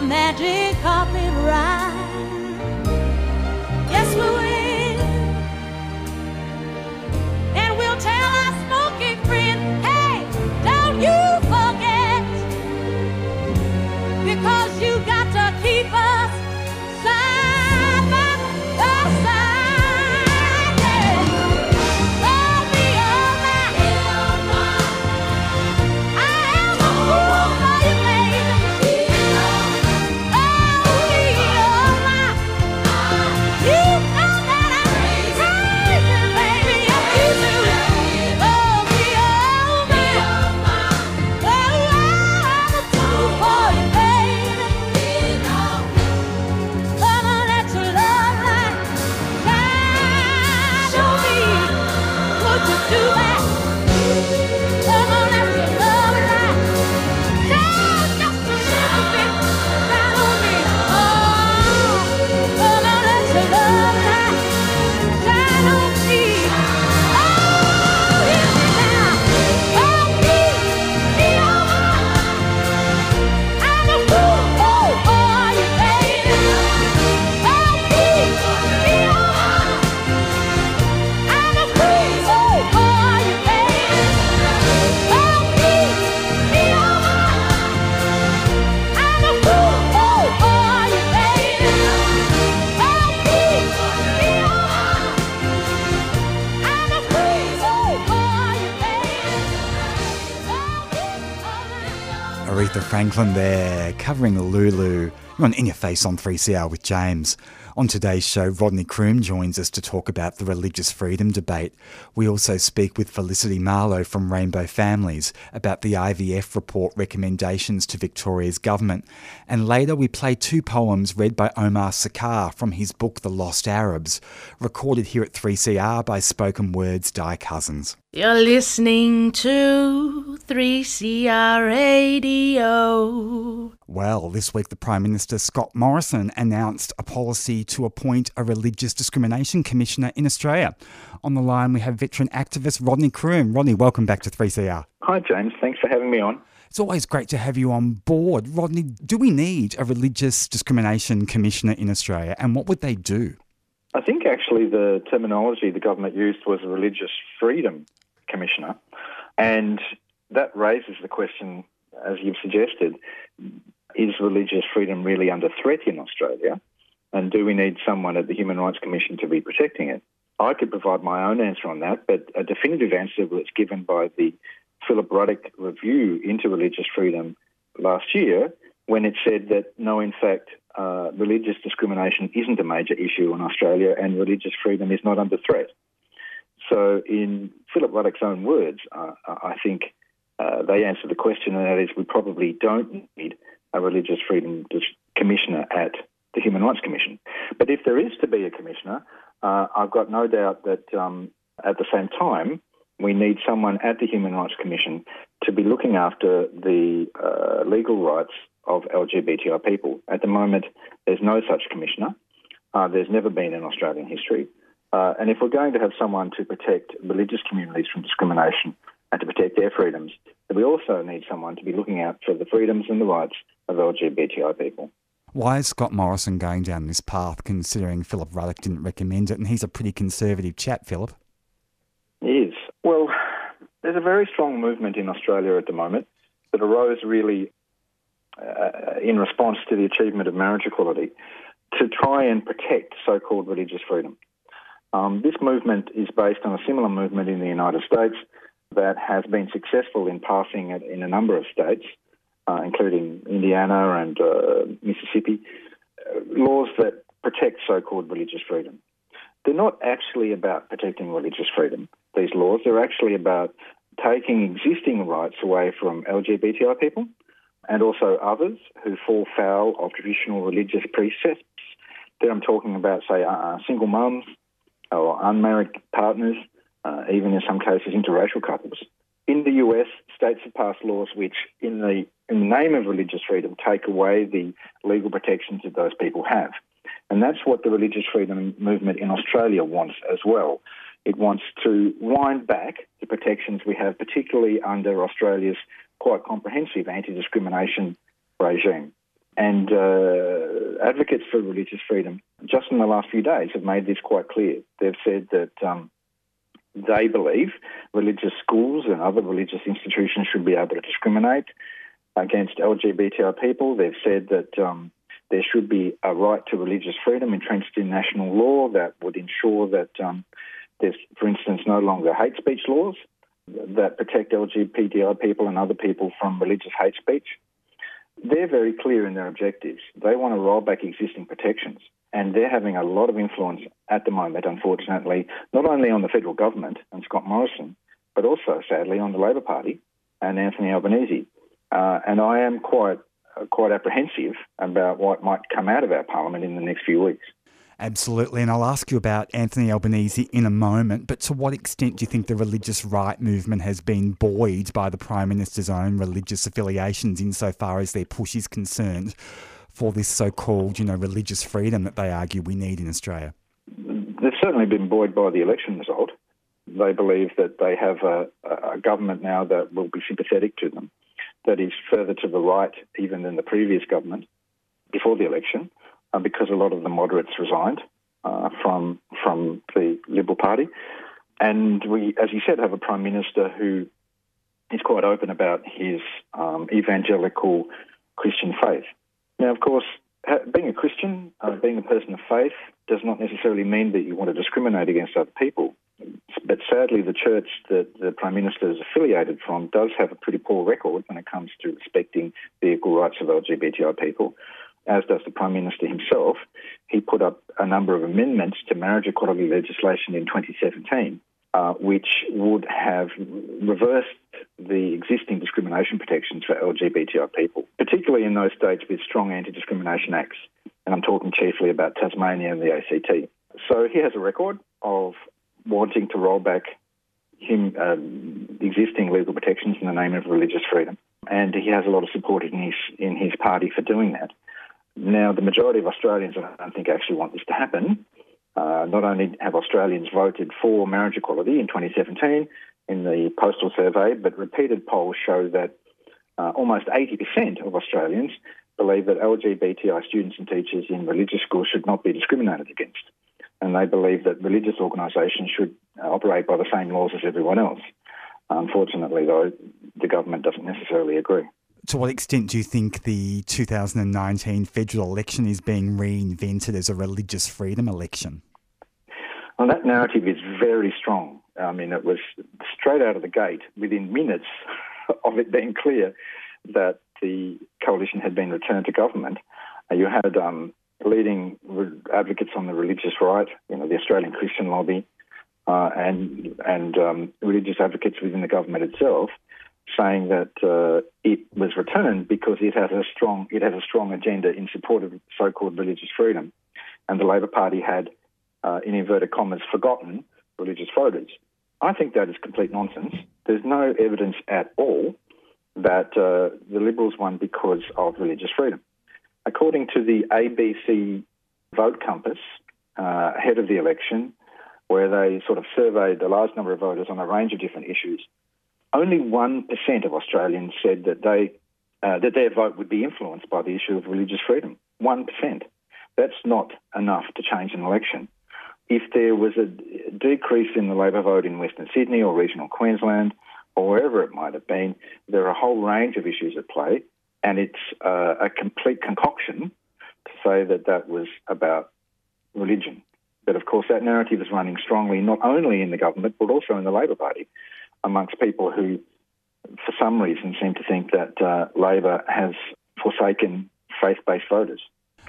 magic Franklin there, covering Lulu. You're on In Your Face on 3CR with James. On today's show, Rodney Croome joins us to talk about the religious freedom debate. We also speak with Felicity Marlowe from Rainbow Families about the IVF report recommendations to Victoria's government. And later, we play two poems read by Omar Sakr from his book The Lost Arabs, recorded here at 3CR by Spoken Words Di Cousens. You're listening to 3CR Radio. Well, this week the Prime Minister Scott Morrison announced a policy to appoint a Religious Discrimination Commissioner in Australia. On the line we have veteran activist Rodney Croome. Rodney, welcome back to 3CR. Hi, James. Thanks for having me on. It's always great to have you on board. Rodney, do we need a Religious Discrimination Commissioner in Australia and what would they do? I think actually the terminology the government used was religious freedom commissioner, and that raises the question, as you've suggested, is religious freedom really under threat in Australia? And do we need someone at the Human Rights Commission to be protecting it? I could provide my own answer on that, but a definitive answer was given by the Philip Ruddock review into religious freedom last year when it said that no, in fact, uh, religious discrimination isn't a major issue in Australia and religious freedom is not under threat. So, in Philip Ruddock's own words, uh, I think uh, they answer the question, and that is we probably don't need a religious freedom commissioner at the Human Rights Commission. But if there is to be a commissioner, uh, I've got no doubt that um, at the same time, we need someone at the Human Rights Commission to be looking after the uh, legal rights of LGBTI people. At the moment, there's no such commissioner. Uh, there's never been in Australian history. Uh, and if we're going to have someone to protect religious communities from discrimination and to protect their freedoms, then we also need someone to be looking out for the freedoms and the rights of LGBTI people. Why is Scott Morrison going down this path, considering Philip Ruddock didn't recommend it? And he's a pretty conservative chap, Philip. He is. Well, there's a very strong movement in Australia at the moment that arose really uh, in response to the achievement of marriage equality to try and protect so called religious freedom. Um, this movement is based on a similar movement in the United States that has been successful in passing it in a number of states, uh, including Indiana and uh, Mississippi, uh, laws that protect so called religious freedom. They're not actually about protecting religious freedom, these laws. They're actually about taking existing rights away from LGBTI people and also others who fall foul of traditional religious precepts. There I'm talking about, say, uh, single mums or unmarried partners, uh, even in some cases interracial couples. In the US, states have passed laws which, in the, in the name of religious freedom, take away the legal protections that those people have. And that's what the religious freedom movement in Australia wants as well. It wants to wind back the protections we have, particularly under Australia's quite comprehensive anti discrimination regime. And uh, advocates for religious freedom, just in the last few days, have made this quite clear. They've said that um, they believe religious schools and other religious institutions should be able to discriminate against LGBTI people. They've said that um, there should be a right to religious freedom entrenched in national law that would ensure that um, there's, for instance, no longer hate speech laws that protect LGBTI people and other people from religious hate speech. They're very clear in their objectives. They want to roll back existing protections, and they're having a lot of influence at the moment, unfortunately, not only on the federal government and Scott Morrison, but also, sadly, on the Labor Party and Anthony Albanese. Uh, and I am quite quite apprehensive about what might come out of our parliament in the next few weeks. Absolutely, and I'll ask you about Anthony Albanese in a moment. But to what extent do you think the religious right movement has been buoyed by the Prime Minister's own religious affiliations insofar as their push is concerned for this so called, you know, religious freedom that they argue we need in Australia? They've certainly been buoyed by the election result. They believe that they have a, a government now that will be sympathetic to them, that is further to the right even than the previous government before the election uh, because a lot of the moderates resigned uh, from from the Liberal Party, and we, as you said, have a prime minister who is quite open about his um, evangelical Christian faith. Now, of course, being a Christian, uh, being a person of faith, does not necessarily mean that you want to discriminate against other people. But sadly, the church that the Prime Minister is affiliated from does have a pretty poor record when it comes to respecting the equal rights of LGBTI people as does the Prime Minister himself, he put up a number of amendments to marriage equality legislation in 2017, uh, which would have reversed the existing discrimination protections for LGBTI people, particularly in those states with strong anti discrimination acts. And I'm talking chiefly about Tasmania and the ACT. So he has a record of wanting to roll back him um, existing legal protections in the name of religious freedom, and he has a lot of support in his in his party for doing that. Now, the majority of Australians, I don't think, actually want this to happen. Uh, not only have Australians voted for marriage equality in 2017 in the postal survey, but repeated polls show that uh, almost 80% of Australians believe that LGBTI students and teachers in religious schools should not be discriminated against. And they believe that religious organisations should uh, operate by the same laws as everyone else. Unfortunately, though, the government doesn't necessarily agree. To what extent do you think the 2019 federal election is being reinvented as a religious freedom election? Well, that narrative is very strong. I mean, it was straight out of the gate, within minutes of it being clear that the coalition had been returned to government. Uh, you had um, leading advocates on the religious right, you know, the Australian Christian Lobby, uh, and and um, religious advocates within the government itself, saying that uh, it was returned because it has a strong it has a strong agenda in support of so-called religious freedom, and the Labor Party had, uh, in inverted commas, forgotten religious voters. I think that is complete nonsense. There's no evidence at all that uh, the Liberals won because of religious freedom. According to the ABC Vote Compass, uh, ahead of the election, where they sort of surveyed a large number of voters on a range of different issues, only 1% of Australians said that they uh, that their vote would be influenced by the issue of religious freedom. 1%. That's not enough to change an election. If there was a decrease in the Labor vote in Western Sydney or regional Queensland or wherever it might have been, there are a whole range of issues at play, and it's uh, a complete concoction to say that that was about religion. But of course, that narrative is running strongly not only in the government but also in the Labor Party amongst people who, for some reason, seem to think that uh, Labor has forsaken faith based voters.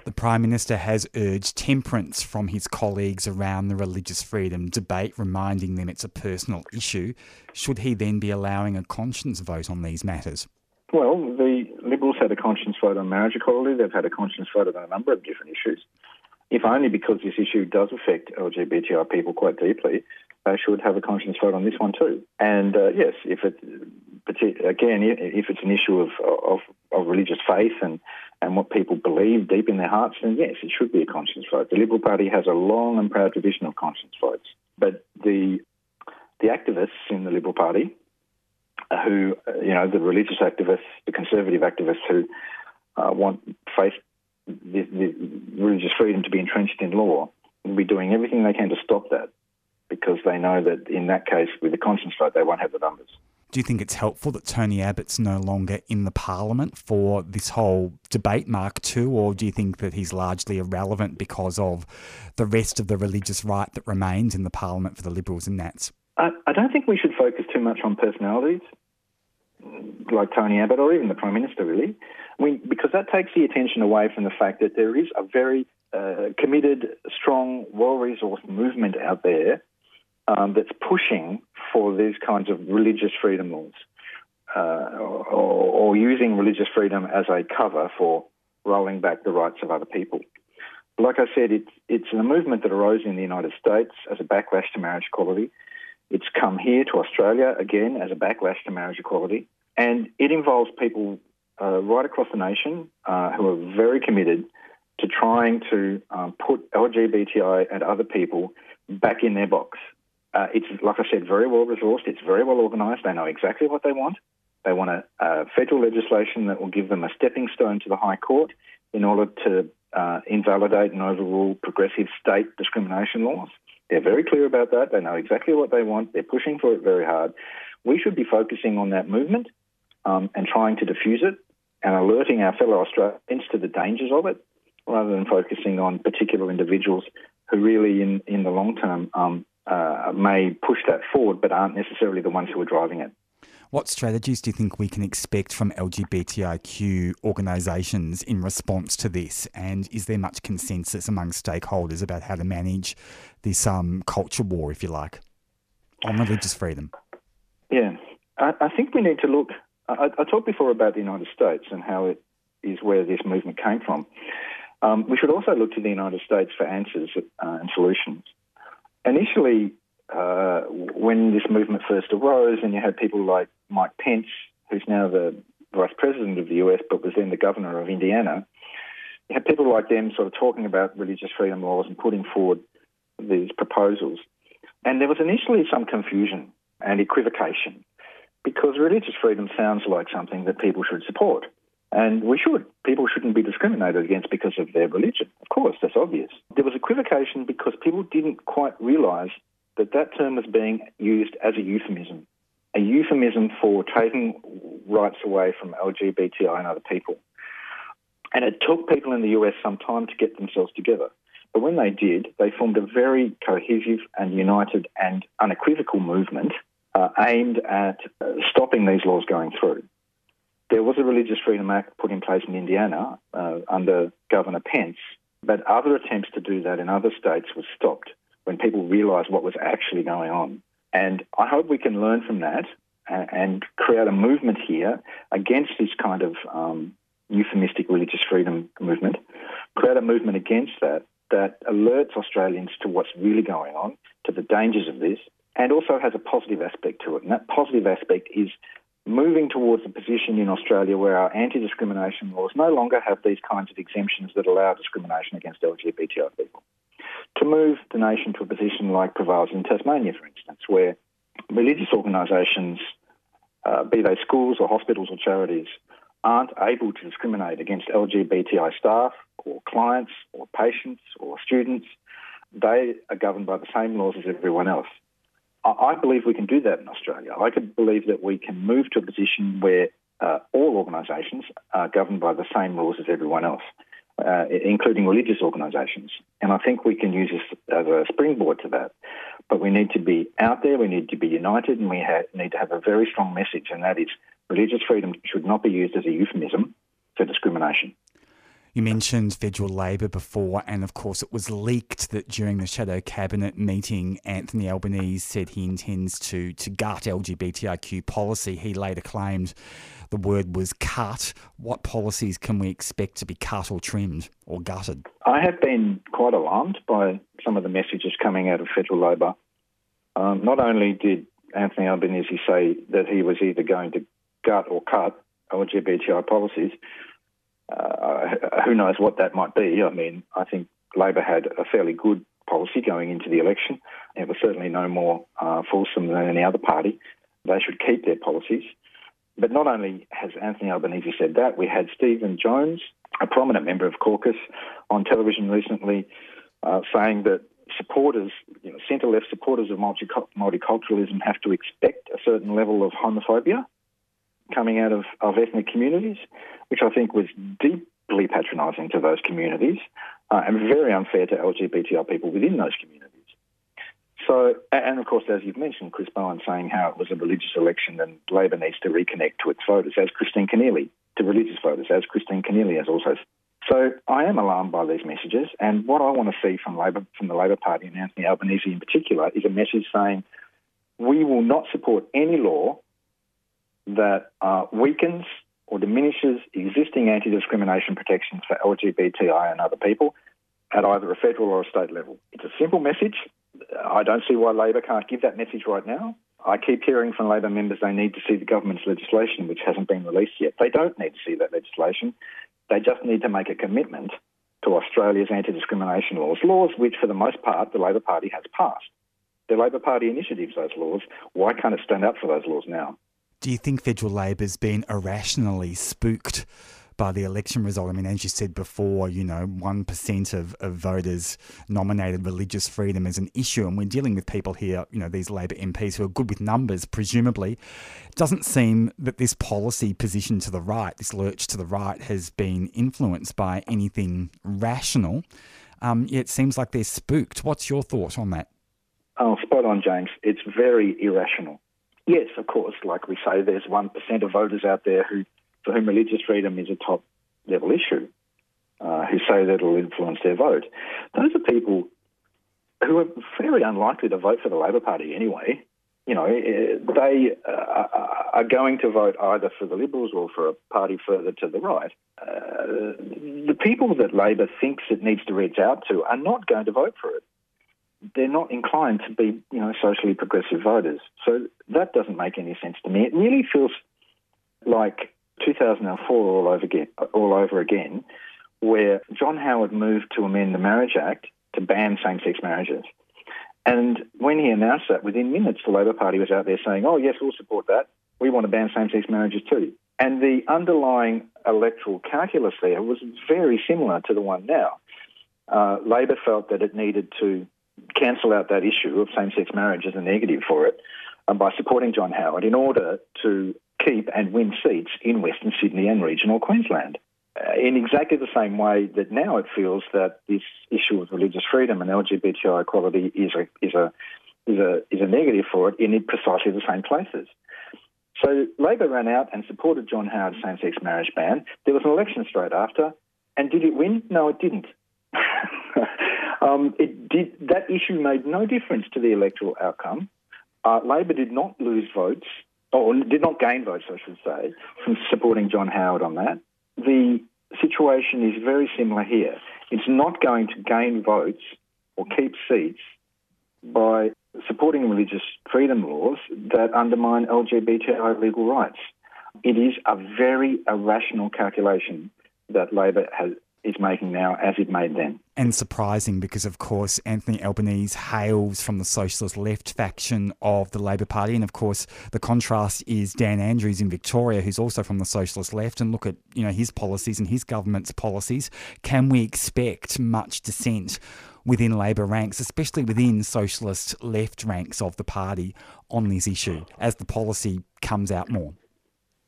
The Prime Minister has urged temperance from his colleagues around the religious freedom debate, reminding them it's a personal issue. Should he then be allowing a conscience vote on these matters? Well, the Liberals had a conscience vote on marriage equality. They've had a conscience vote on a number of different issues. If only because this issue does affect LGBTI people quite deeply, they should have a conscience vote on this one too. And uh, yes, if it, again, if it's an issue of, of, of religious faith and and what people believe deep in their hearts, then yes, it should be a conscience vote. The Liberal Party has a long and proud tradition of conscience votes, but the the activists in the Liberal Party, uh, who you know, the religious activists, the conservative activists who uh, want faith, the, the religious freedom to be entrenched in law, will be doing everything they can to stop that, because they know that in that case, with the conscience vote, they won't have the numbers. Do you think it's helpful that Tony Abbott's no longer in the parliament for this whole debate, Mark II, or do you think that he's largely irrelevant because of the rest of the religious right that remains in the parliament for the Liberals and Nats? I, I don't think we should focus too much on personalities like Tony Abbott or even the Prime Minister, really. I mean, because that takes the attention away from the fact that there is a very uh, committed, strong, well resourced movement out there um, that's pushing for these kinds of religious freedom laws uh, or, or, using religious freedom as a cover for rolling back the rights of other people. Like I said, it's, it's a movement that arose in the United States as a backlash to marriage equality. It's come here to Australia again as a backlash to marriage equality. And it involves people uh, right across the nation uh, who are very committed to trying to um, put LGBTI and other people back in their box. Uh, it's, like I said, very well resourced. It's very well organised. They know exactly what they want. They want a, a, federal legislation that will give them a stepping stone to the High Court in order to uh, invalidate and overrule progressive state discrimination laws. They're very clear about that. They know exactly what they want. They're pushing for it very hard. We should be focusing on that movement um, and trying to diffuse it and alerting our fellow Australians to the dangers of it rather than focusing on particular individuals who really, in, in the long term, um, uh, may push that forward, but aren't necessarily the ones who are driving it. What strategies do you think we can expect from LGBTIQ organisations in response to this? And is there much consensus among stakeholders about how to manage this um, culture war, if you like, on religious freedom? Yeah, I, I think we need to look. I, I, talked before about the United States and how it is where this movement came from. Um, we should also look to the United States for answers uh, and solutions initially, uh, when this movement first arose, and you had people like Mike Pence, who's now the vice president of the US, but was then the governor of Indiana, you had people like them sort of talking about religious freedom laws and putting forward these proposals. And there was initially some confusion and equivocation because religious freedom sounds like something that people should support. And we should. People shouldn't be discriminated against because of their religion. Of course, that's obvious. There was equivocation because people didn't quite realise that that term was being used as a euphemism, a euphemism for taking rights away from LGBTI and other people. And it took people in the US some time to get themselves together. But when they did, they formed a very cohesive and united and unequivocal movement uh, aimed at uh, stopping these laws going through. There was a Religious Freedom Act put in place in Indiana uh, under Governor Pence, but other attempts to do that in other states were stopped when people realised what was actually going on. And I hope we can learn from that and, create a movement here against this kind of um, euphemistic religious freedom movement, create a movement against that that alerts Australians to what's really going on, to the dangers of this, and also has a positive aspect to it. And that positive aspect is moving towards a position in Australia where our anti discrimination laws no longer have these kinds of exemptions that allow discrimination against LGBTI people. To move the nation to a position like prevails in Tasmania, for instance, where religious organisations, uh, be they schools or hospitals or charities, aren't able to discriminate against LGBTI staff or clients or patients or students. They are governed by the same laws as everyone else. I believe we can do that in Australia. I could believe that we can move to a position where uh, all organisations are governed by the same rules as everyone else, uh, including religious organisations. And I think we can use this as a springboard to that. But we need to be out there, we need to be united, and we ha- need to have a very strong message, and that is religious freedom should not be used as a euphemism for discrimination. You mentioned federal Labor before, and of course, it was leaked that during the shadow cabinet meeting, Anthony Albanese said he intends to, to gut LGBTIQ policy. He later claimed the word was cut. What policies can we expect to be cut or trimmed or gutted? I have been quite alarmed by some of the messages coming out of federal Labor. Um, not only did Anthony Albanese say that he was either going to gut or cut LGBTI policies, uh, who knows what that might be? I mean, I think Labor had a fairly good policy going into the election. It was certainly no more uh, fulsome than any other party. They should keep their policies. But not only has Anthony Albanese said that, we had Stephen Jones, a prominent member of caucus, on television recently uh, saying that supporters, you know, centre left supporters of multiculturalism have to expect a certain level of homophobia coming out of, of ethnic communities, which I think was deeply patronising to those communities uh, and very unfair to LGBTI people within those communities. So, and of course, as you've mentioned, Chris Bowen saying how it was a religious election and Labor needs to reconnect to its voters, as Christine Keneally, to religious voters, as Christine Keneally has also. Said. So, I am alarmed by these messages, and what I want to see from Labor, from the Labor Party and Anthony Albanese in particular, is a message saying we will not support any law that uh, weakens or diminishes existing anti discrimination protections for LGBTI and other people at either a federal or a state level. It's a simple message. I don't see why Labor can't give that message right now. I keep hearing from Labor members they need to see the government's legislation, which hasn't been released yet. They don't need to see that legislation. They just need to make a commitment to Australia's anti discrimination laws, laws which, for the most part, the Labor Party has passed. The Labor Party initiatives, those laws. Why can't it stand up for those laws now? Do you think federal Labor's been irrationally spooked by the election result? I mean, as you said before, you know, 1% of, of voters nominated religious freedom as an issue, and we're dealing with people here, you know, these Labor MPs who are good with numbers, presumably. It doesn't seem that this policy position to the right, this lurch to the right, has been influenced by anything rational. Um, it seems like they're spooked. What's your thought on that? Oh, spot on, James. It's very irrational. Yes, of course, like we say, there's 1% of voters out there who, for whom religious freedom is a top level issue, uh, who say that it'll influence their vote. Those are people who are very unlikely to vote for the Labor Party anyway. You know, eh, they uh, are going to vote either for the Liberals or for a party further to the right. Uh, the people that Labor thinks it needs to reach out to are not going to vote for it they're not inclined to be, you know, socially progressive voters. So that doesn't make any sense to me. It really feels like 2004 all over again, all over again, where John Howard moved to amend the Marriage Act to ban same-sex marriages. And when he announced that, within minutes, the Labor Party was out there saying, oh, yes, we'll support that. We want to ban same sex marriages too. And the underlying electoral calculus there was very similar to the one now. Uh, Labor felt that it needed to cancel out that issue of same sex marriage as a negative for it uh, by supporting John Howard in order to keep and win seats in Western Sydney and regional Queensland. Uh, in exactly the same way that now it feels that this issue of religious freedom and LGBTI equality is a, is a, is a, is a negative for it in precisely the same places. So Labor ran out and supported John Howard's same-sex marriage ban. There was an election straight after, and did it win? No, it didn't. Um, it did. That issue made no difference to the electoral outcome. Uh, Labor did not lose votes, or did not gain votes, I should say, from supporting John Howard on that. The situation is very similar here. It's not going to gain votes or keep seats by supporting religious freedom laws that undermine LGBTI legal rights. It is a very irrational calculation that Labor has, is making now as it made then. And surprising because, of course, Anthony Albanese hails from the socialist left faction of the Labor Party. And of course, the contrast is Dan Andrews in Victoria, who's also from the socialist left. And look at you know his policies and his government's policies. Can we expect much dissent within Labor ranks, especially within socialist left ranks of the party, on this issue as the policy comes out more?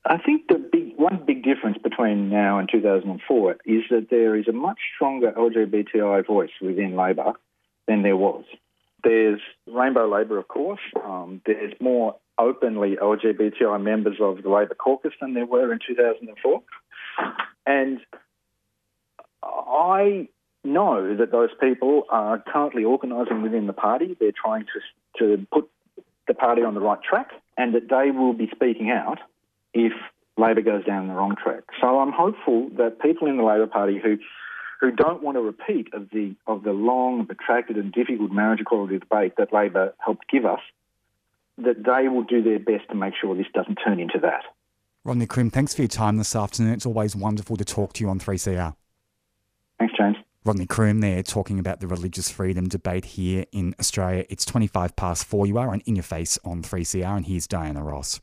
I think the one big difference between now and 2004 is that there is a much stronger LGBTI voice within Labor than there was. There's Rainbow Labor, of course. Um, there's more openly LGBTI members of the Labor caucus than there were in 2004. And I know that those people are currently organising within the party. They're trying to, to put the party on the right track and that they will be speaking out if Labor goes down the wrong track. So I'm hopeful that people in the Labor Party who who don't want a repeat of the of the long, protracted and difficult marriage equality debate that Labor helped give us, that they will do their best to make sure this doesn't turn into that. Rodney Croome, thanks for your time this afternoon. It's always wonderful to talk to you on 3CR. Thanks, James. Rodney Croome there talking about the religious freedom debate here in Australia. It's 25 past four. You are on In Your Face on 3CR, and here's Diana Ross.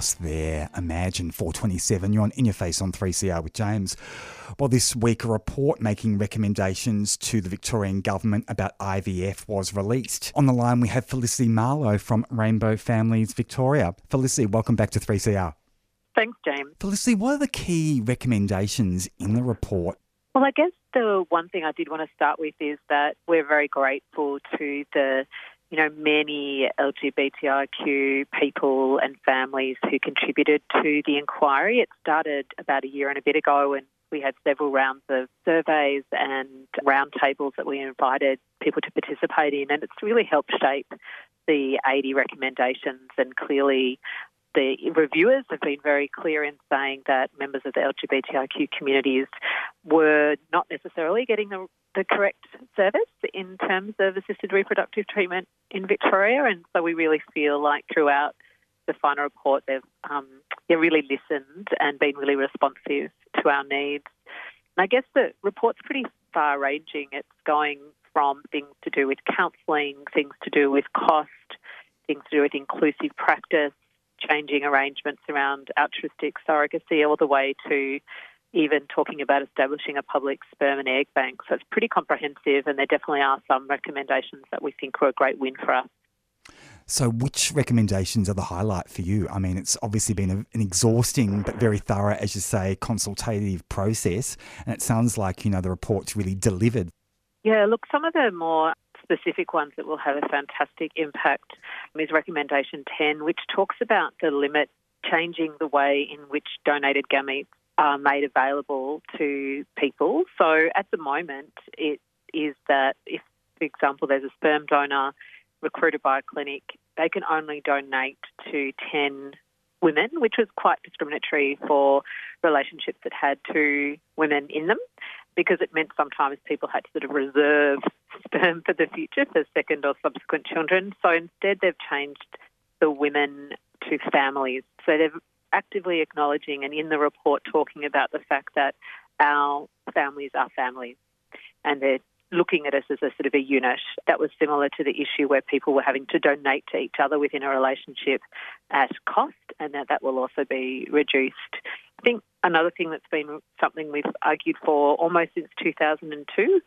Ross there. Imagine 427. You're on In Your Face on 3CR with James. Well, this week, a report making recommendations to the Victorian Government about IVF was released. On the line, we have Felicity Marlowe from Rainbow Families Victoria. Felicity, welcome back to 3CR. Thanks, James. Felicity, what are the key recommendations in the report? Well, I guess the one thing I did want to start with is that we're very grateful to the you know, many LGBTIQ people and families who contributed to the inquiry. It started about a year and a bit ago, and we had several rounds of surveys and roundtables that we invited people to participate in, and it's really helped shape the 80 recommendations. And clearly, the reviewers have been very clear in saying that members of the LGBTIQ communities were not necessarily getting the, the correct service in terms of assisted reproductive treatment in Victoria. And so we really feel like throughout the final report, they've um, really listened and been really responsive to our needs. And I guess the report's pretty far ranging. It's going from things to do with counselling, things to do with cost, things to do with inclusive practice, changing arrangements around altruistic surrogacy, all the way to even talking about establishing a public sperm and egg bank. So it's pretty comprehensive, and there definitely are some recommendations that we think were a great win for us. So, which recommendations are the highlight for you? I mean, it's obviously been a, an exhausting but very thorough, as you say, consultative process, and it sounds like you know the report's really delivered. Yeah, look, some of the more specific ones that will have a fantastic impact. Is recommendation 10, which talks about the limit changing the way in which donated gametes are made available to people. So at the moment, it is that if, for example, there's a sperm donor recruited by a clinic, they can only donate to 10 women, which was quite discriminatory for relationships that had two women in them because it meant sometimes people had to sort of reserve sperm for the future for second or subsequent children. So instead, they've changed the women to families. So they're actively acknowledging and in the report talking about the fact that our families are families and they're looking at us as a sort of a unit. That was similar to the issue where people were having to donate to each other within a relationship at cost, and that that will also be reduced. I think another thing that's been something we've argued for almost since 2002, which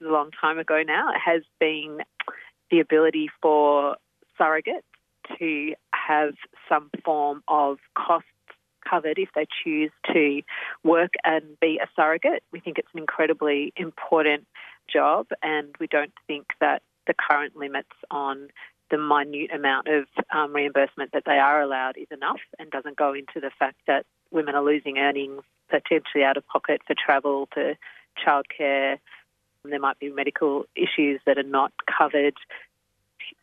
is a long time ago now, has been the ability for surrogates to have some form of cost covered if they choose to work and be a surrogate. We think it's an incredibly important job, and we don't think that the current limits on the minute amount of um, reimbursement that they are allowed is enough and doesn't go into the fact that women are losing earnings potentially out of pocket for travel, for childcare. There might be medical issues that are not covered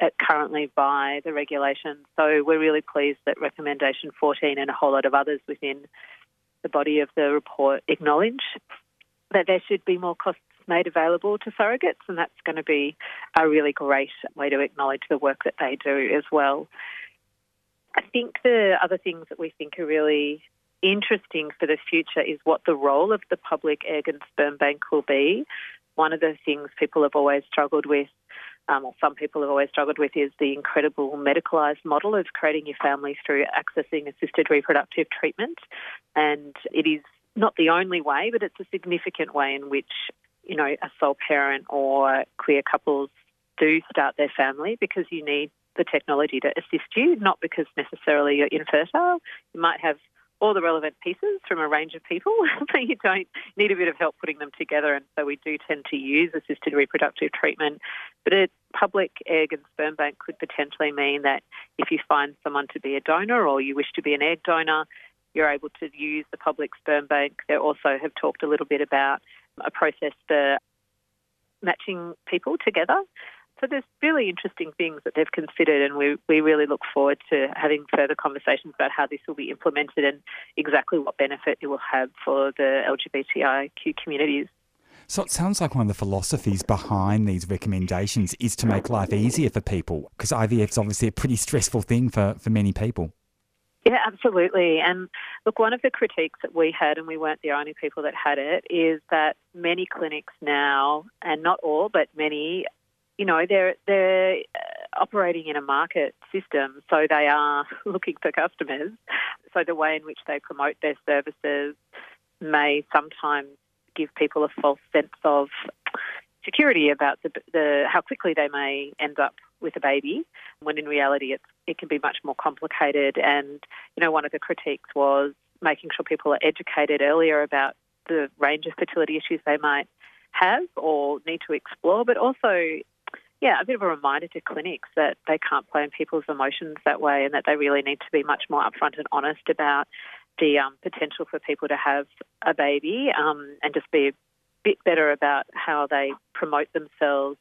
uh, currently by the regulation. So we're really pleased that recommendation 14 and a whole lot of others within the body of the report acknowledge that there should be more costs made available to surrogates, and that's going to be a really great way to acknowledge the work that they do as well. I think the other things that we think are really interesting for the future is what the role of the public egg and sperm bank will be. One of the things people have always struggled with um, or some people have always struggled with, is the incredible medicalised model of creating your family through accessing assisted reproductive treatment. And it is not the only way, but it's a significant way in which, you know, a sole parent or queer couples do start their family because you need the technology to assist you, not because necessarily you're infertile. You might have all the relevant pieces from a range of people, but you don't need a bit of help putting them together. And so we do tend to use assisted reproductive treatment. But a public egg and sperm bank could potentially mean that if you find someone to be a donor or you wish to be an egg donor, you're able to use the public sperm bank. They also have talked a little bit about a process for matching people together. So there's really interesting things that they've considered, and we, we really look forward to having further conversations about how this will be implemented and exactly what benefit it will have for the LGBTIQ communities. So it sounds like one of the philosophies behind these recommendations is to make life easier for people, because IVF is obviously a pretty stressful thing for, for many people. Yeah, absolutely. And look, one of the critiques that we had, and we weren't the only people that had it, is that many clinics now, and not all, but many, you know, they're they're uh, operating in a market system, so they are looking for customers. So the way in which they promote their services may sometimes give people a false sense of security about the, the how quickly they may end up with a baby, when in reality it's, it can be much more complicated. And you know, one of the critiques was making sure people are educated earlier about the range of fertility issues they might have or need to explore, but also yeah, a bit of a reminder to clinics that they can't play in people's emotions that way and that they really need to be much more upfront and honest about the um, potential for people to have a baby um, and just be a bit better about how they promote themselves,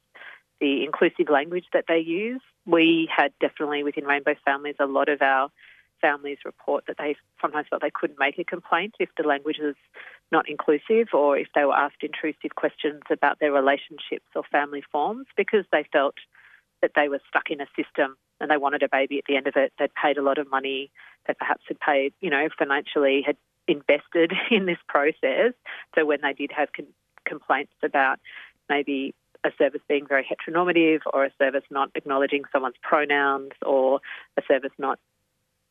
the inclusive language that they use. We had definitely within Rainbow Families a lot of our families report that they sometimes felt they couldn't make a complaint if the language was not inclusive or if they were asked intrusive questions about their relationships or family forms because they felt that they were stuck in a system and they wanted a baby at the end of it. They'd paid a lot of money. They perhaps had paid, you know, financially had invested in this process. So when they did have con- complaints about maybe a service being very heteronormative or a service not acknowledging someone's pronouns or a service not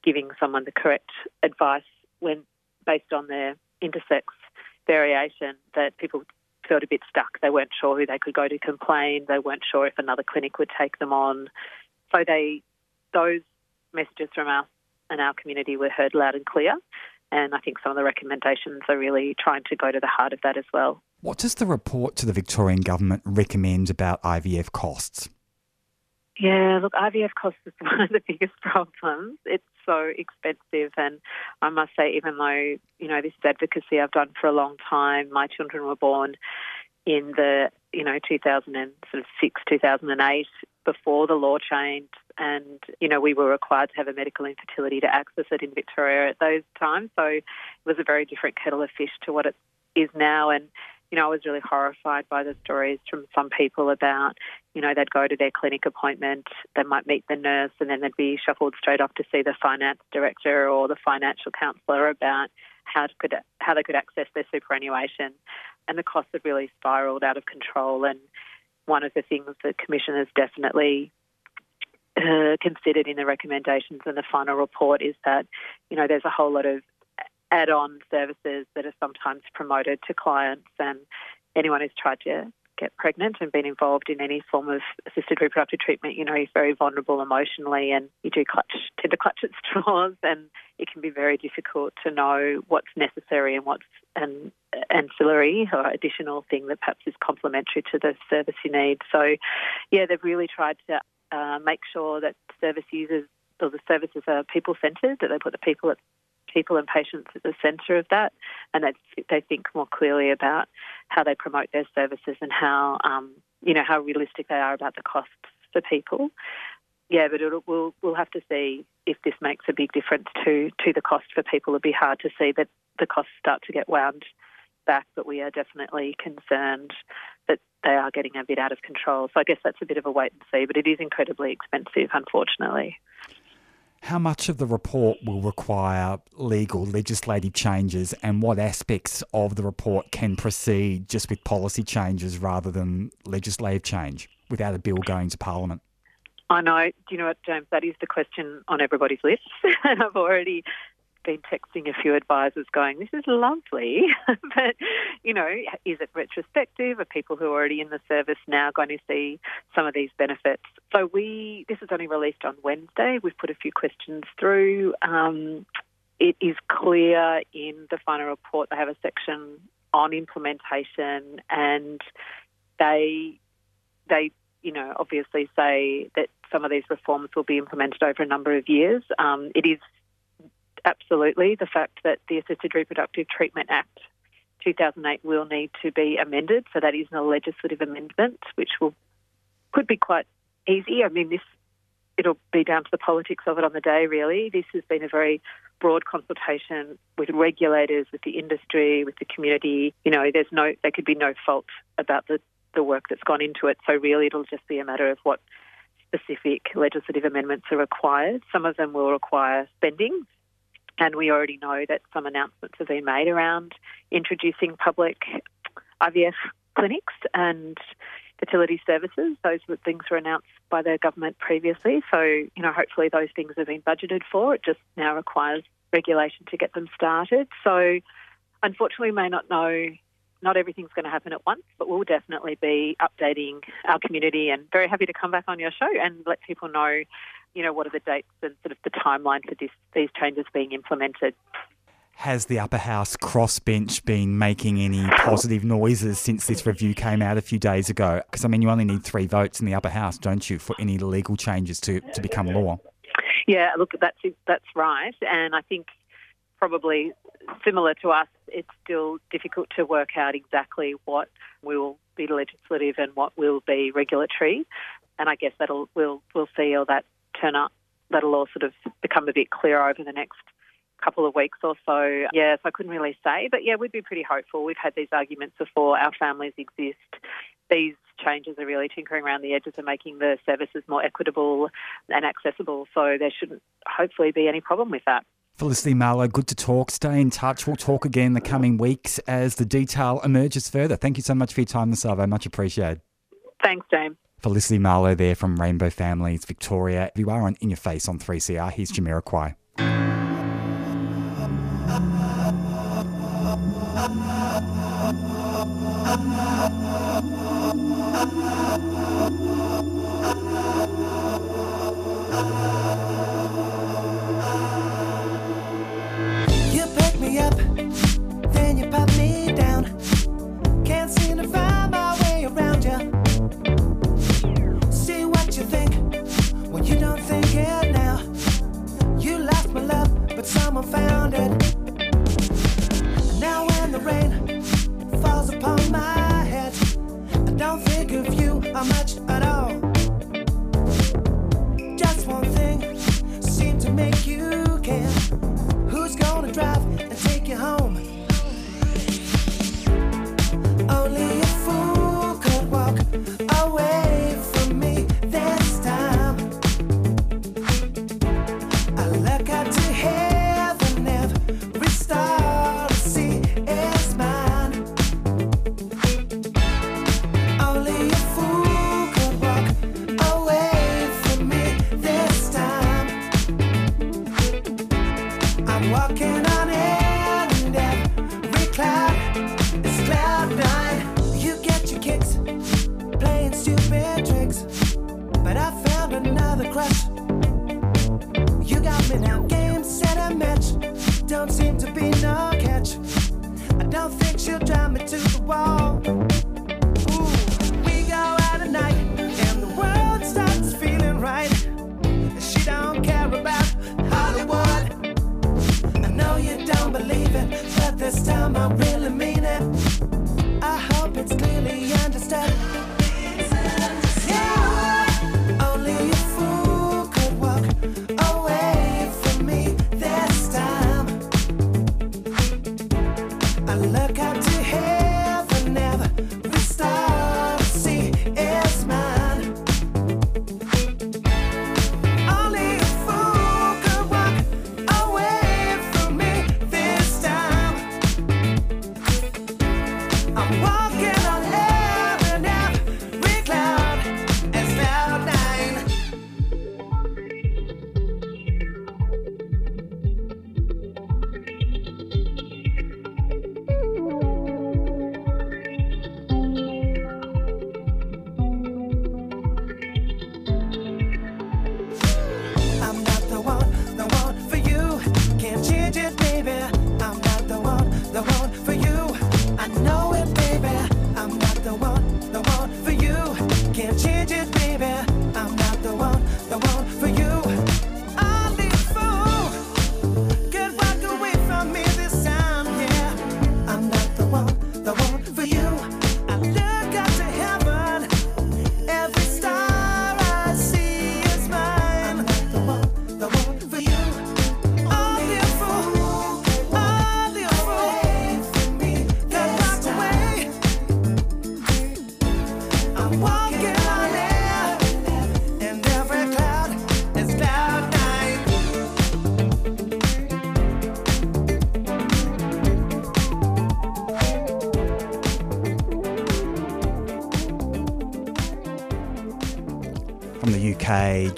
giving someone the correct advice when based on their intersex variation that people felt a bit stuck. They weren't sure who they could go to complain. They weren't sure if another clinic would take them on. So they those messages from us and our community were heard loud and clear. And I think some of the recommendations are really trying to go to the heart of that as well. What does the report to the Victorian government recommend about IVF costs? Yeah, look, IVF costs is one of the biggest problems. It's so expensive, and I must say, even though you know this is advocacy I've done for a long time, my children were born in the you know 2006, 2008, before the law changed, and you know we were required to have a medical infertility to access it in Victoria at those times. So it was a very different kettle of fish to what it is now, and you know, I was really horrified by the stories from some people about, you know, they'd go to their clinic appointment, they might meet the nurse, and then they'd be shuffled straight off to see the finance director or the financial counsellor about how could how they could access their superannuation, and the costs have really spiralled out of control. And one of the things the commission has definitely uh, considered in the recommendations and the final report is that, you know, there's a whole lot of add-on services that are sometimes promoted to clients and anyone who's tried to get pregnant and been involved in any form of assisted reproductive treatment, you know, you're very vulnerable emotionally and you do clutch, tend to clutch at straws and it can be very difficult to know what's necessary and what's an ancillary or additional thing that perhaps is complementary to the service you need. So, yeah, they've really tried to uh, make sure that service users or the services are people-centred, that they put the people at people and patients at the centre of that, and that they think more clearly about how they promote their services and how um, you know how realistic they are about the costs for people. Yeah, but we'll we'll have to see if this makes a big difference to to the cost for people. It'll be hard to see that the costs start to get wound back, but we are definitely concerned that they are getting a bit out of control. So I guess that's a bit of a wait and see, but it is incredibly expensive, unfortunately. How much of the report will require legal, legislative changes, and what aspects of the report can proceed just with policy changes rather than legislative change without a bill going to Parliament? I know. Do you know what, James? That is the question on everybody's lips. and I've already been texting a few advisors going, this is lovely. but, you know, is it retrospective? Are people who are already in the service now going to see some of these benefits? So we, this is only released on Wednesday. We've put a few questions through. Um, it is clear in the final report they have a section on implementation and they, they, you know, obviously say that some of these reforms will be implemented over a number of years. Um, it is absolutely the fact that the Assisted Reproductive Treatment Act 2008 will need to be amended. So that is a legislative amendment, which will could be quite easy. I mean, this it'll be down to the politics of it on the day. Really, this has been a very broad consultation with regulators, with the industry, with the community. You know, there's no there could be no fault about the the work that's gone into it. So really, it'll just be a matter of what specific legislative amendments are required. Some of them will require spending, and we already know that some announcements have been made around introducing public IVF clinics, and fertility services. Those were things were announced by the government previously. So, you know, hopefully those things have been budgeted for. It just now requires regulation to get them started. So, unfortunately, we may not know. Not everything's going to happen at once, but we'll definitely be updating our community and very happy to come back on your show and let people know, you know, what are the dates and sort of the timeline for this, these changes being implemented. Has the upper house crossbench been making any positive noises since this review came out a few days ago? Because, I mean, you only need three votes in the upper house, don't you, for any legal changes to, to become law? Yeah, look, that's that's right, and I think probably similar to us, it's still difficult to work out exactly what will be legislative and what will be regulatory, and I guess that'll we'll we'll see all that turn up. That'll all sort of become a bit clearer over the next couple of weeks or so. Yes, I couldn't really say, but yeah, we'd be pretty hopeful. We've had these arguments before. Our families exist. These changes are really tinkering around the edges and making the services more equitable and accessible. So there shouldn't hopefully be any problem with that. Felicity Marlowe, good to talk. Stay in touch. We'll talk again in the coming weeks as the detail emerges further. Thank you so much for your time this hour. I much appreciated. Thanks, James. Felicity Marlowe there from Rainbow Families Victoria. If you are on In Your Face on 3CR. Here's Jamiroquai. You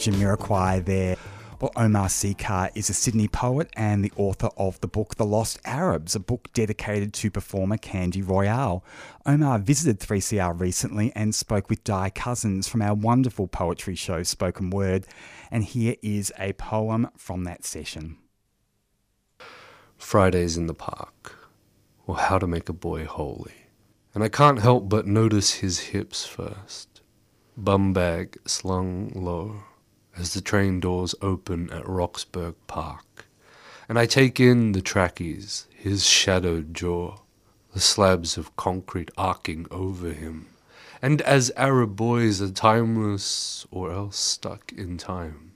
Jamiroquai there. Well, Omar Sakr is a Sydney poet and the author of the book The Lost Arabs, a book dedicated to performer Candy Royalle. Omar visited 3CR recently and spoke with Di Cousens from our wonderful poetry show Spoken Word, and here is a poem from that session. Fridays in the park, or how to make a boy holy. And I can't help but notice his hips first, bum bag slung low as the train doors open at Roxburgh Park. And I take in the trackies, his shadowed jaw, the slabs of concrete arcing over him. And as Arab boys are timeless or else stuck in time,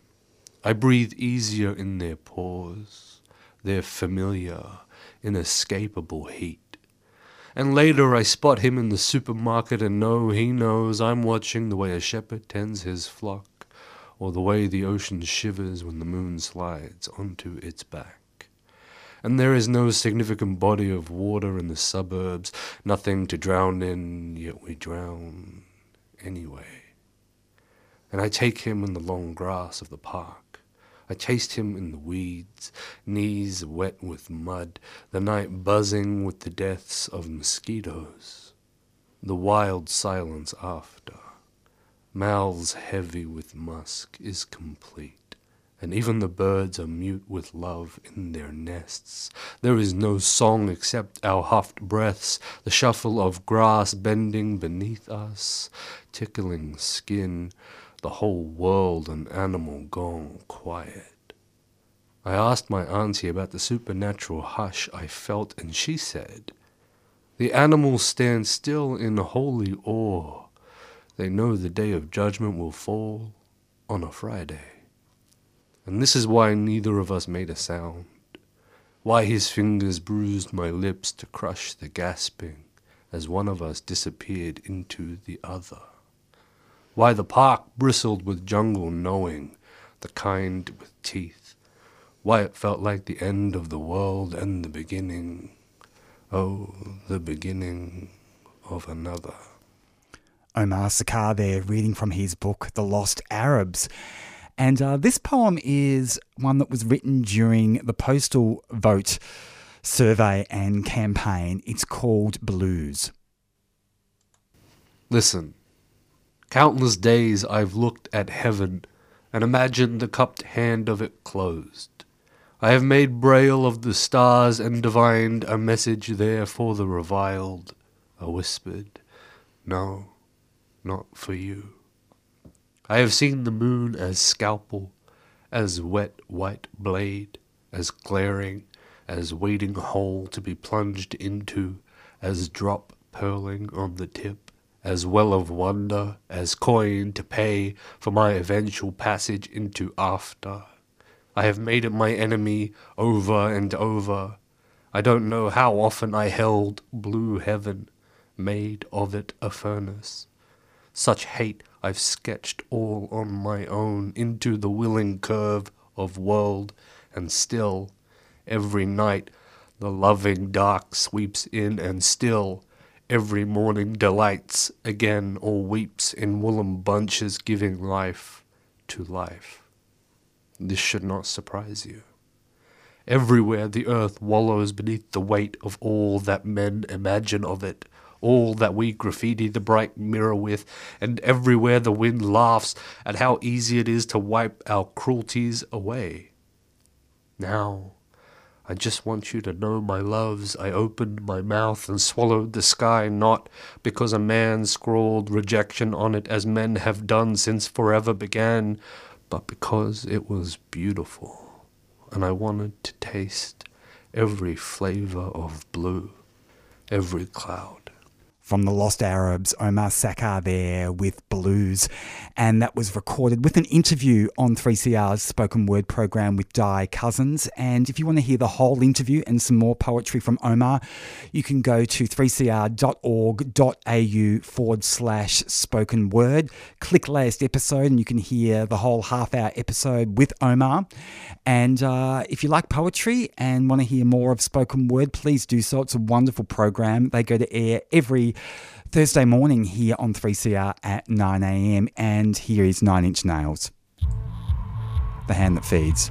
I breathe easier in their pores, their familiar, inescapable heat. And later I spot him in the supermarket and know he knows I'm watching the way a shepherd tends his flock or the way the ocean shivers when the moon slides onto its back. And there is no significant body of water in the suburbs, nothing to drown in, yet we drown anyway. And I take him in the long grass of the park. I chased him in the weeds, knees wet with mud, the night buzzing with the deaths of mosquitoes, the wild silence after mouths heavy with musk, is complete, and even the birds are mute with love in their nests. There is no song except our huffed breaths, the shuffle of grass bending beneath us, tickling skin, the whole world an animal gone quiet. I asked my auntie about the supernatural hush I felt, and she said, The animals stand still in holy awe they know the day of judgment will fall on a Friday. And this is why neither of us made a sound, why his fingers bruised my lips to crush the gasping as one of us disappeared into the other, why the park bristled with jungle knowing, the kind with teeth, why it felt like the end of the world and the beginning, oh, the beginning of another. Omar Sakr there reading from his book, The Lost Arabs. And uh, this poem is one that was written during the postal vote survey and campaign. It's called Blues. Listen, countless days I've looked at heaven and imagined the cupped hand of it closed. I have made braille of the stars and divined a message there for the reviled, a whispered, No, not for you. I have seen the moon as scalpel, as wet white blade, as glaring, as waiting hole to be plunged into, as drop purling on the tip, as well of wonder, as coin to pay for my eventual passage into after. I have made it my enemy over and over. I don't know how often I held blue heaven, made of it a furnace. Such hate I've sketched all on my own into the willing curve of world, and still, every night, the loving dark sweeps in, and still, every morning delights again or weeps in woollen bunches, giving life to life. This should not surprise you. Everywhere the earth wallows beneath the weight of all that men imagine of it, all that we graffiti the bright mirror with, and everywhere the wind laughs at how easy it is to wipe our cruelties away. Now, I just want you to know, my loves, I opened my mouth and swallowed the sky not because a man scrawled rejection on it as men have done since forever began, but because it was beautiful, and I wanted to taste every flavor of blue, every cloud from the Lost Arabs, Omar Sakr there with Blues. And that was recorded with an interview on 3CR's spoken word program with Di Cousens. And if you want to hear the whole interview and some more poetry from Omar, you can go to 3cr.org.au forward slash spoken word. Click latest episode and you can hear the whole half hour episode with Omar. And uh, if you like poetry and want to hear more of spoken word, please do so. It's a wonderful program. They go to air every Thursday morning here on 3CR at 9am. And here is Nine Inch Nails, The Hand That Feeds.